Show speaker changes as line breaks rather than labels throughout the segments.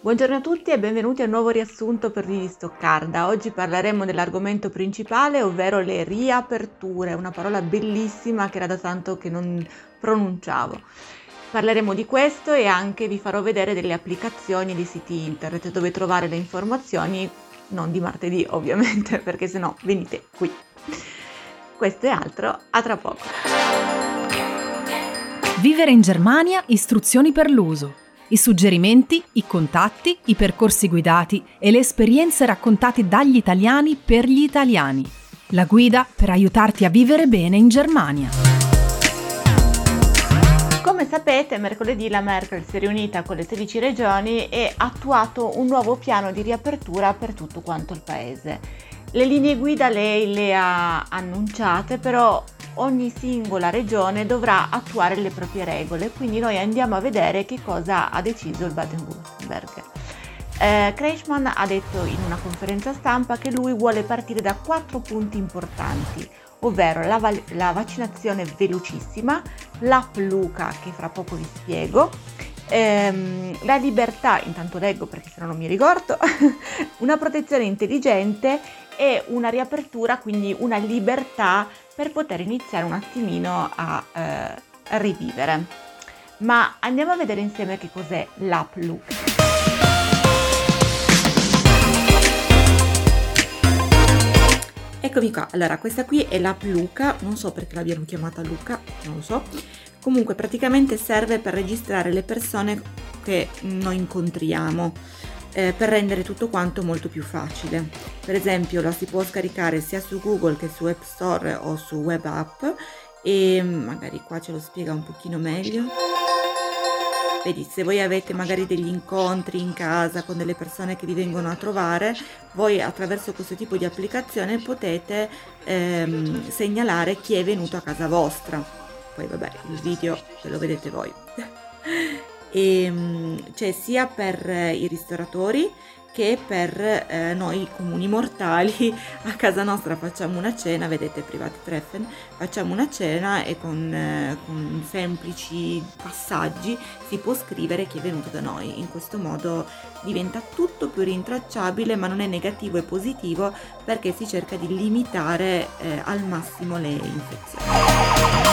Buongiorno a tutti e benvenuti a un nuovo riassunto per Vivi Stoccarda. Oggi parleremo dell'argomento principale, ovvero le riaperture, una parola bellissima che era da tanto che non pronunciavo. Parleremo di questo e anche vi farò vedere delle applicazioni di siti internet dove trovare le informazioni, non di martedì ovviamente, perché se no venite qui. Questo e altro, a tra poco.
Vivere in Germania, istruzioni per l'uso i suggerimenti, i contatti, i percorsi guidati e le esperienze raccontate dagli italiani per gli italiani. La guida per aiutarti a vivere bene in Germania.
Come sapete, mercoledì la Merkel si è riunita con le 16 regioni e ha attuato un nuovo piano di riapertura per tutto quanto il paese. Le linee guida lei le ha annunciate, però ogni singola regione dovrà attuare le proprie regole, quindi noi andiamo a vedere che cosa ha deciso il Baden-Württemberg. Eh, Kreischmann ha detto in una conferenza stampa che lui vuole partire da quattro punti importanti, ovvero la, val- la vaccinazione velocissima, l'app Luca che fra poco vi spiego, ehm, la libertà, intanto leggo perché se no non mi ricordo, una protezione intelligente e una riapertura, quindi una libertà per poter iniziare un attimino a, eh, rivivere. Ma andiamo a vedere insieme che cos'è l'app Look. Eccomi qua, allora questa qui è l'app Luca, non so perché l'abbiamo chiamata Luca, non lo so, comunque praticamente serve per registrare le persone che noi incontriamo eh, per rendere tutto quanto molto più facile. Per esempio la si può scaricare sia su Google che su App Store o su Web App e magari qua ce lo spiega un pochino meglio. Vedi, se voi avete magari degli incontri in casa con delle persone che vi vengono a trovare, voi attraverso questo tipo di applicazione potete ehm, segnalare chi è venuto a casa vostra. Poi vabbè, il video ve lo vedete voi. e ehm, cioè sia per i ristoratori che per eh, noi comuni mortali a casa nostra facciamo una cena, vedete private treffen, facciamo una cena e con, eh, con, semplici passaggi si può scrivere chi è venuto da noi. In questo modo diventa tutto più rintracciabile, ma non è negativo, è positivo perché si cerca di limitare eh, al massimo le infezioni.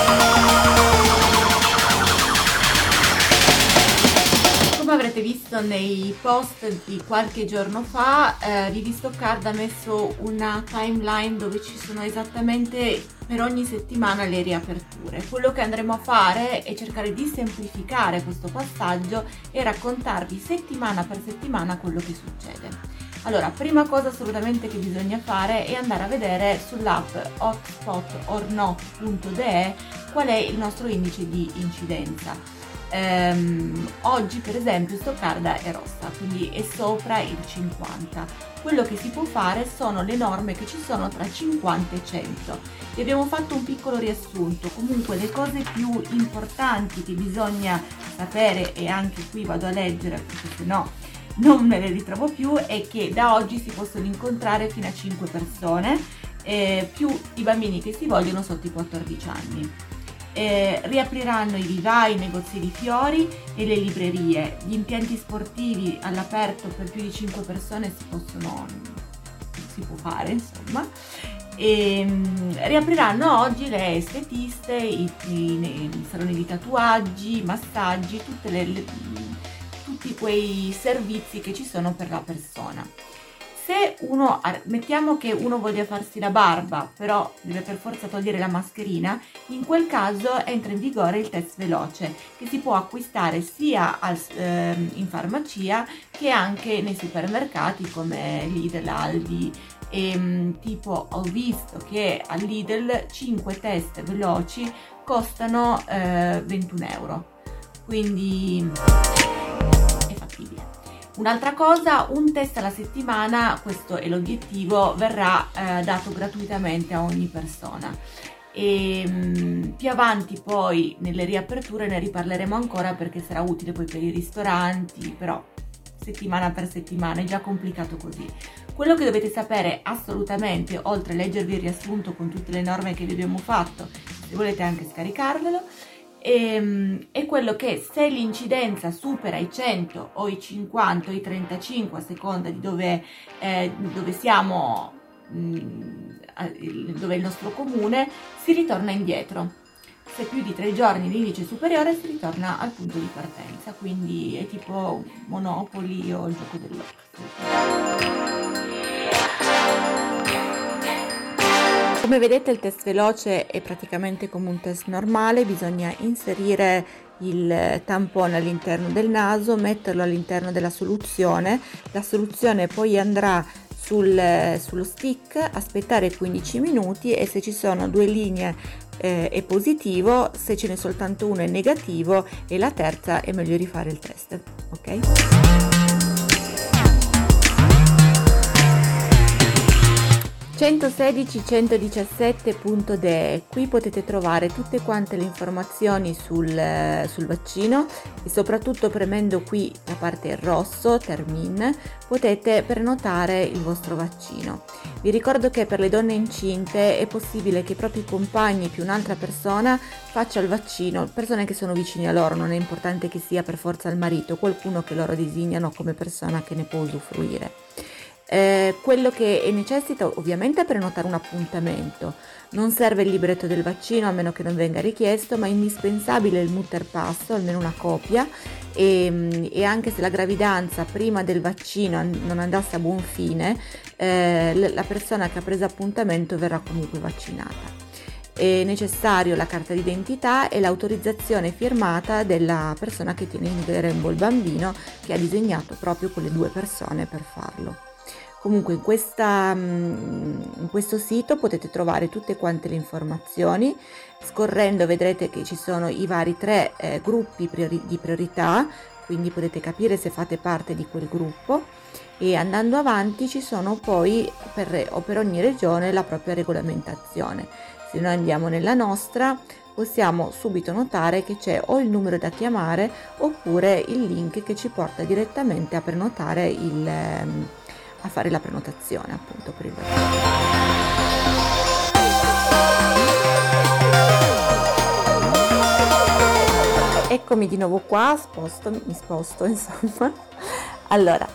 Come avrete visto nei post di qualche giorno fa, eh, Vivi Stoccard ha messo una timeline dove ci sono esattamente per ogni settimana le riaperture. Quello che andremo a fare è cercare di semplificare questo passaggio e raccontarvi settimana per settimana quello che succede. Allora, prima cosa assolutamente che bisogna fare è andare a vedere sull'app hotspotornot.de qual è il nostro indice di incidenza ehm, oggi per esempio Stoccarda è rossa, quindi è sopra il 50. Quello che si può fare sono le norme che ci sono tra 50 e 100. Vi abbiamo fatto un piccolo riassunto, comunque le cose più importanti che bisogna sapere e anche qui vado a leggere perché se no non me le ritrovo più è che da oggi si possono incontrare fino a 5 persone eh, più i bambini che si vogliono sotto i 14 anni eh, riapriranno i vivai, i negozi di fiori e le librerie. Gli impianti sportivi all'aperto per più di 5 persone si possono si può fare insomma e um, riapriranno oggi le estetiste, i, i, i, saloni di tatuaggi, massaggi, le, le, tutti quei servizi che ci sono per la persona se uno, mettiamo che uno voglia farsi la barba, però deve per forza togliere la mascherina, in quel caso entra in vigore il test veloce che si può acquistare sia al, ehm, in farmacia che anche nei supermercati come Lidl, Aldi. E, ehm, tipo ho visto che al Lidl 5 test veloci costano eh, 21 euro. Quindi Un'altra cosa, un test alla settimana, questo è l'obiettivo, verrà eh, dato gratuitamente a ogni persona. E mh, mm, più avanti poi nelle riaperture ne riparleremo ancora perché sarà utile poi per i ristoranti, però settimana per settimana è già complicato così. Quello che dovete sapere assolutamente, oltre a leggervi il riassunto con tutte le norme che vi abbiamo fatto, se volete anche scaricarvelo, ehm, è quello che se l'incidenza supera i 100 o i 50 o i 35 a seconda di dove, eh, dove siamo, mh, mm, dove è il nostro comune, si ritorna indietro. Se più di tre giorni l'indice è superiore si ritorna al punto di partenza, quindi è tipo Monopoli o il gioco dell'occhio. Come vedete il test veloce è praticamente come un test normale, bisogna inserire il tampone all'interno del naso, metterlo all'interno della soluzione, la soluzione poi andrà sul, sullo stick, aspettare 15 minuti e se ci sono due linee eh, è positivo, se ce n'è soltanto uno è negativo e la terza è meglio rifare il test. Ok? 116.117.de qui potete trovare tutte quante le informazioni sul, sul, vaccino e soprattutto premendo qui la parte rosso termin potete prenotare il vostro vaccino. Vi ricordo che per le donne incinte è possibile che i propri compagni più un'altra persona faccia il vaccino. Persone che sono vicine a loro non è importante che sia per forza il marito qualcuno che loro designano come persona che ne può usufruire eh, quello che necessita ovviamente è prenotare un appuntamento. Non serve il libretto del vaccino a meno che non venga richiesto, ma è indispensabile il mutter passo, almeno una copia, e, e, anche se la gravidanza prima del vaccino non andasse a buon fine, eh, la persona che ha preso appuntamento verrà comunque vaccinata. È necessario la carta d'identità e l'autorizzazione firmata della persona che tiene in grembo il bambino che ha disegnato proprio quelle due persone per farlo. Comunque in, questa, mm, in, questo sito potete trovare tutte quante le informazioni, scorrendo vedrete che ci sono i vari tre eh, gruppi priori- di priorità, quindi potete capire se fate parte di quel gruppo e andando avanti ci sono poi per, o per ogni regione la propria regolamentazione. Se noi andiamo nella nostra possiamo subito notare che c'è o il numero da chiamare oppure il link che ci porta direttamente a prenotare il... A fare la prenotazione appunto per il vaccino. Eccomi di nuovo qua, sposto, mi sposto insomma. Allora,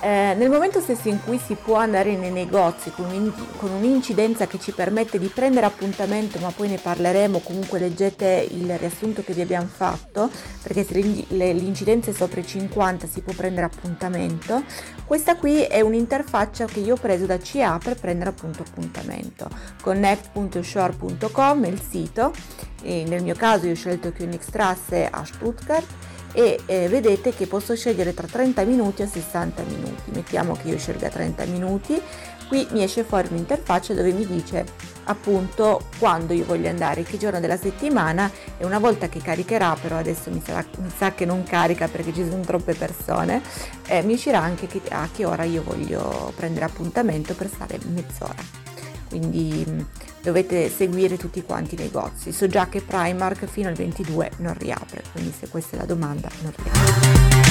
eh, nel momento stesso in cui si può andare nei negozi con, un, con, un'incidenza che ci permette di prendere appuntamento, ma poi ne parleremo, comunque leggete il riassunto che vi abbiamo fatto, perché se l'incidenza è sopra i 50 si può prendere appuntamento, questa qui è un'interfaccia che io ho preso da CA per prendere appunto appuntamento. connect.shore.com è il sito, e nel mio caso io ho scelto Königstrasse a Stuttgart e eh, vedete che posso scegliere tra 30 minuti o 60 minuti. Mettiamo che io scelga 30 minuti, qui mi esce fuori un'interfaccia dove mi dice appunto quando io voglio andare, che giorno della settimana e una volta che caricherà, però adesso mi, sarà, mi sa che non carica perché ci sono troppe persone, eh, mi uscirà anche che, a che ora io voglio prendere appuntamento per stare mezz'ora. Quindi dovete seguire tutti quanti i negozi. So già che Primark fino al 22 non riapre, quindi se questa è la domanda non riapre.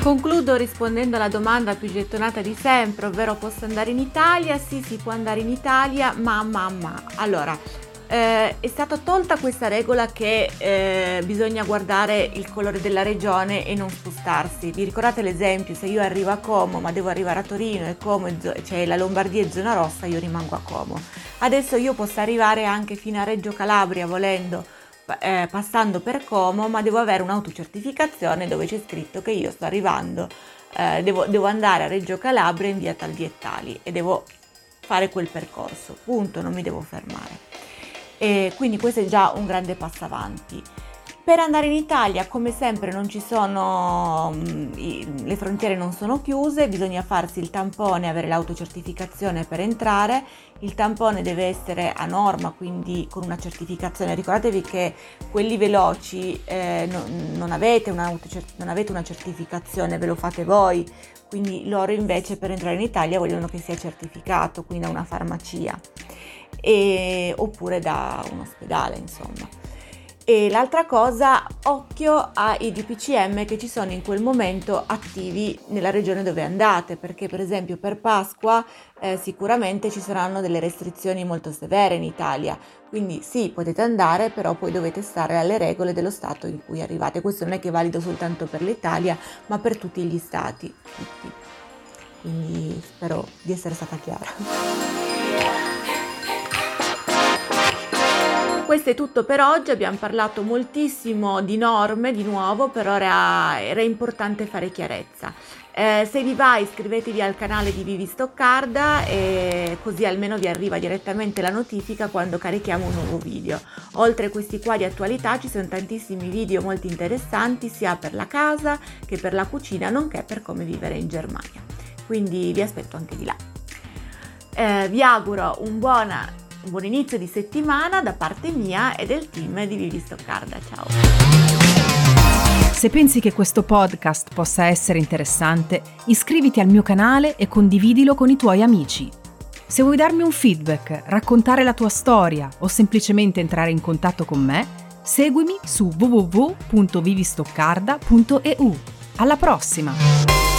Concludo rispondendo alla domanda più gettonata di sempre, ovvero posso andare in Italia? Sì, si può andare in Italia, ma ma ma. Allora, eh, è stata tolta questa regola che eh, bisogna guardare il colore della regione e non spostarsi. Vi ricordate l'esempio? Se io arrivo a Como ma devo arrivare a Torino e Como cioè la Lombardia è zona rossa, io rimango a Como. Adesso io posso arrivare anche fino a Reggio Calabria volendo. Eh, passando per Como, ma devo avere un'autocertificazione dove c'è scritto che io sto arrivando, eh, devo, devo andare a Reggio Calabria in via tal e tali e devo fare quel percorso, punto, non mi devo fermare e quindi questo è già un grande passo avanti. Per andare in Italia, come sempre, non ci sono, mm, le frontiere non sono chiuse, bisogna farsi il tampone, avere l'autocertificazione per entrare. Il tampone deve essere a norma, quindi con una certificazione. Ricordatevi che quelli veloci eh, non, non, avete non avete una certificazione, ve lo fate voi. Quindi loro invece per entrare in Italia vogliono che sia certificato, quindi da una farmacia e, oppure da un ospedale, insomma. E l'altra cosa, occhio ai DPCM che ci sono in quel momento attivi nella regione dove andate, perché per esempio per Pasqua eh, sicuramente ci saranno delle restrizioni molto severe in Italia, quindi sì, potete andare, però poi dovete stare alle regole dello Stato in cui arrivate. Questo non è che è valido soltanto per l'Italia, ma per tutti gli Stati, tutti. Quindi spero di essere stata chiara. Questo è tutto per oggi, abbiamo parlato moltissimo di norme di nuovo, però era, era importante fare chiarezza. Eh, se vi va iscrivetevi al canale di Vivi Stoccarda e così almeno vi arriva direttamente la notifica quando carichiamo un nuovo video. Oltre a questi qua di attualità ci sono tantissimi video molto interessanti sia per la casa che per la cucina nonché per come vivere in Germania. Quindi vi aspetto anche di là. Eh, vi auguro un buona buon inizio di settimana da parte mia e del team di Vivi Stoccarda. Ciao!
Se pensi che questo podcast possa essere interessante, iscriviti al mio canale e condividilo con i tuoi amici. Se vuoi darmi un feedback, raccontare la tua storia o semplicemente entrare in contatto con me, seguimi su www.vivistoccarda.eu. Alla prossima!